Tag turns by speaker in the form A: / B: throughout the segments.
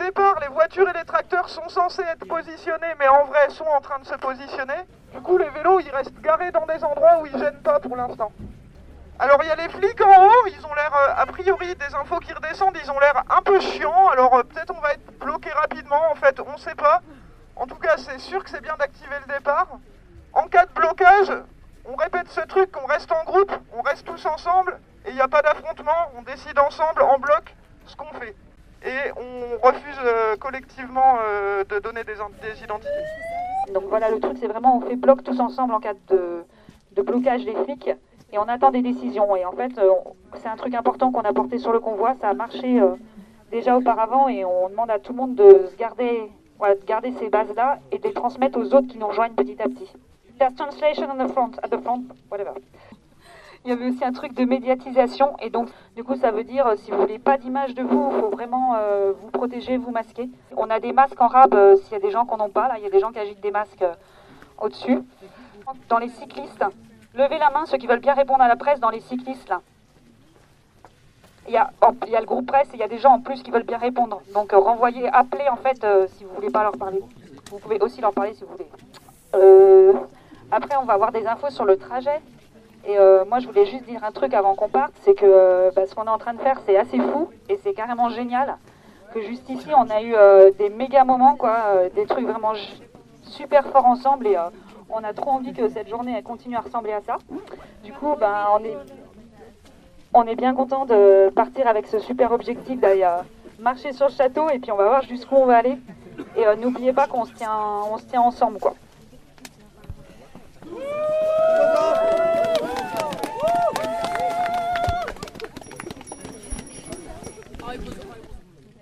A: départ, les voitures et les tracteurs sont censés être positionnés, mais en vrai sont en train de se positionner. Du coup, les vélos, ils restent garés dans des endroits où ils gênent pas pour l'instant. Alors, il y a les flics en haut, ils ont l'air, euh, a priori, des infos qui redescendent, ils ont l'air un peu chiants. Alors, euh, peut-être on va être bloqué rapidement, en fait, on sait pas. En tout cas, c'est sûr que c'est bien d'activer le départ. En cas de blocage, on répète ce truc, on reste en groupe, on reste tous ensemble, et il n'y a pas d'affrontement, on décide ensemble, en bloc, ce qu'on fait. Et on refuse euh, collectivement euh, de donner des, identités.
B: Donc voilà, le truc, c'est vraiment on fait bloc tous ensemble en cas de, blocage des flics, et on attend des décisions. Et en fait, euh, c'est un truc important qu'on a porté sur le convoi, ça a marché déjà auparavant, et on demande à tout le monde de garder ces bases-là et de les transmettre aux autres qui nous rejoignent petit à petit. There's translation on the front, at the front, whatever. Il y avait aussi un truc de médiatisation et donc du coup ça veut dire euh, si vous voulez pas d'image de vous, il faut vraiment euh, vous protéger, vous masquer. On a des masques en rab euh, s'il y a des gens qui n'en ont pas, là il y a des gens qui agitent des masques au-dessus. Dans les cyclistes, levez la main ceux qui veulent bien répondre à la presse dans les cyclistes là. Il y, a, il y a le groupe presse et il y a des gens en plus qui veulent bien répondre. Donc renvoyez, appelez en fait si vous voulez pas leur parler. Vous pouvez aussi leur parler si vous voulez. Après, on va avoir des infos sur le trajet. Et euh, moi, je voulais juste dire un truc avant qu'on parte, c'est que euh, bah, ce qu'on est en train de faire, c'est assez fou et c'est carrément génial. Que juste ici, on a eu euh, des méga moments, quoi, des trucs vraiment super forts ensemble et on a trop envie que cette journée continue à ressembler à ça. Du coup, ben, on est on est bien content de partir avec ce super objectif d'aller marcher sur le château et puis on va voir jusqu'où on va aller. Et n'oubliez pas qu'on se tient, on se tient ensemble, quoi.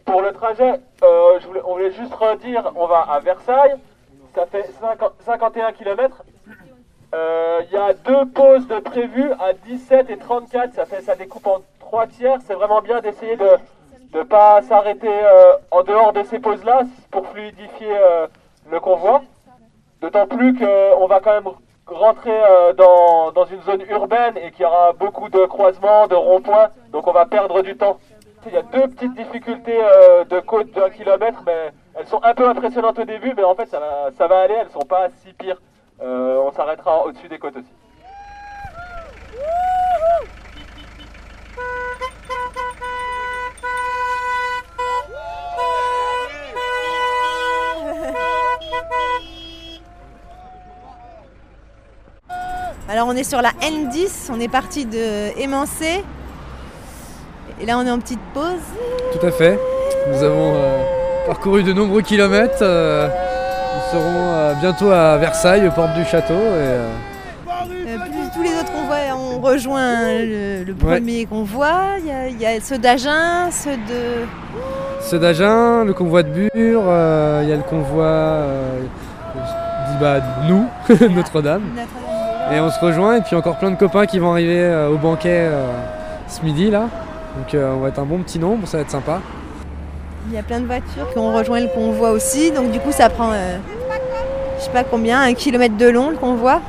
C: Pour le euh, on voulait juste redire, on va à Versailles, ça fait 50 51 km. Il y a deux pauses de prévues à 17 et 34, ça, fait, ça découpe en trois tiers. C'est vraiment bien d'essayer de ne pas s'arrêter euh, en dehors de ces pauses-là pour fluidifier euh, le convoi. D'autant plus qu'on va quand même rentrer euh, dans, dans une zone urbaine et qu'il y aura beaucoup de croisements, de ronds-points, donc on va perdre du temps. Il y a deux petites difficultés euh, de côte d'un kilomètre, mais elles sont un peu impressionnantes au début, mais en fait ça va, ça va aller, elles sont pas si pires. Euh, on s'arrêtera au-dessus des côtes aussi.
D: Alors on est sur la N10, on est parti de Émancé. Et là on est en petite pause.
E: Tout à fait. Nous avons euh, parcouru de nombreux kilomètres. euh, nous serons euh, bientôt à Versailles, aux portes du château. Et,
D: plus tous les autres convois ont rejoint le, le premier convoi. Il y, a, il y a ceux d'Agen, ceux de.
E: ceux d'Agen, le convoi de Bure, il y a le convoi bah, nous, Notre-Dame. Et on se rejoint et puis encore plein de copains qui vont arriver au banquet ce midi là. Donc euh, on va être un bon petit nombre, ça va être sympa.
D: Il y a plein de voitures qui ont rejoint le convoi aussi. Donc du coup ça prend euh, je sais pas combien, un kilomètre de long le convoi.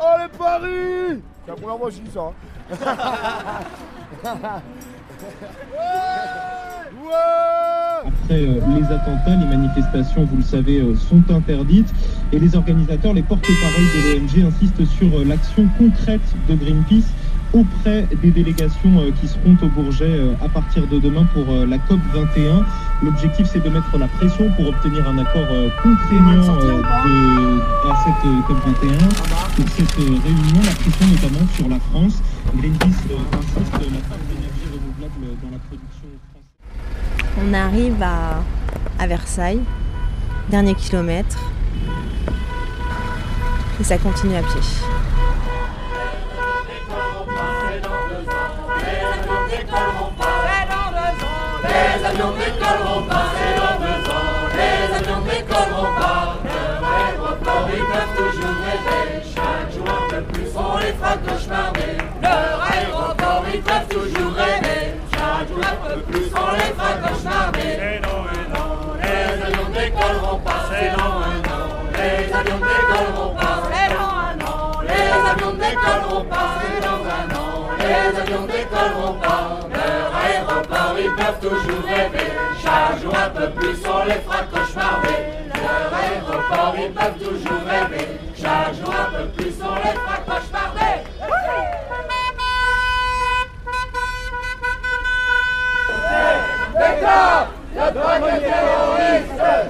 F: Oh les paris C'est la première fois que je dis ça.
G: Après euh, les attentats, les manifestations, vous le savez, euh, sont interdites et les organisateurs, les porte-paroles de l'ONG insistent sur euh, l'action concrète de Greenpeace auprès des délégations qui seront au Bourget à partir de demain pour la COP 21. L'objectif, c'est de mettre la pression pour obtenir un accord contraignant à cette COP 21. Pour cette réunion, la pression notamment sur la France. Greenpeace insiste la part
D: On arrive à, Versailles, dernier kilomètre. Et ça continue à pied.
H: avions décolleront pas. Dans un an. Les avions décolleront pas. C'est dans un an. Les avions décolleront pas. Leur aéroport, ils peuvent toujours rêver. Chaque jour un peu plus, on les fera cauchemarder.
I: Leur aéroport, ils peuvent toujours rêver. Chaque jour un peu plus, on les fera cauchemarder.
F: Déclare terroriste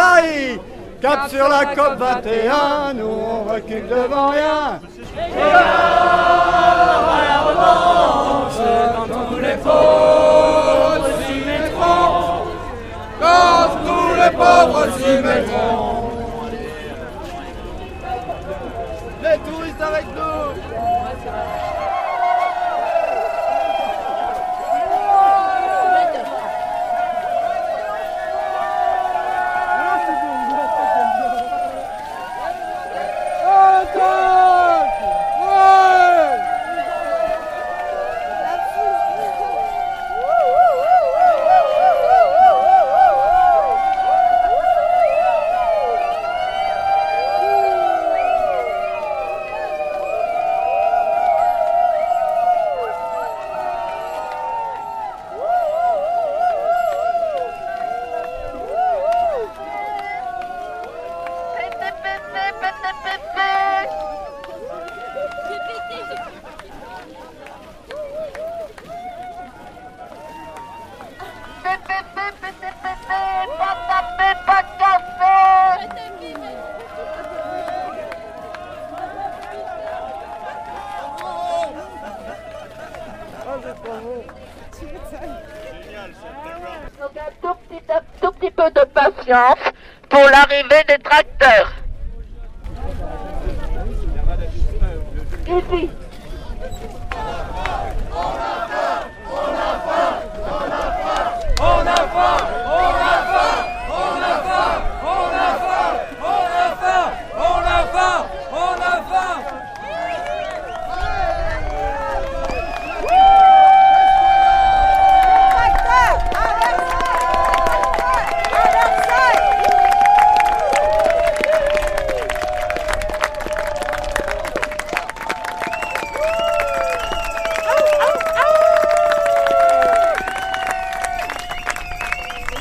J: Paris, à Cap sur la COP 21, nous on recule devant rien.
F: Quand tous les pauvres s'y mettront, quand tous les pauvres s'y mettront.
J: Les touristes avec nous
K: Donc un tout petit, un tout petit peu de patience pour l'arrivée des tracteurs. Ici.
F: On a faim, on a faim, on a faim, on a faim, on a faim, on a faim, on a faim.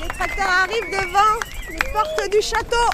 D: Les tracteurs arrivent devant les portes château.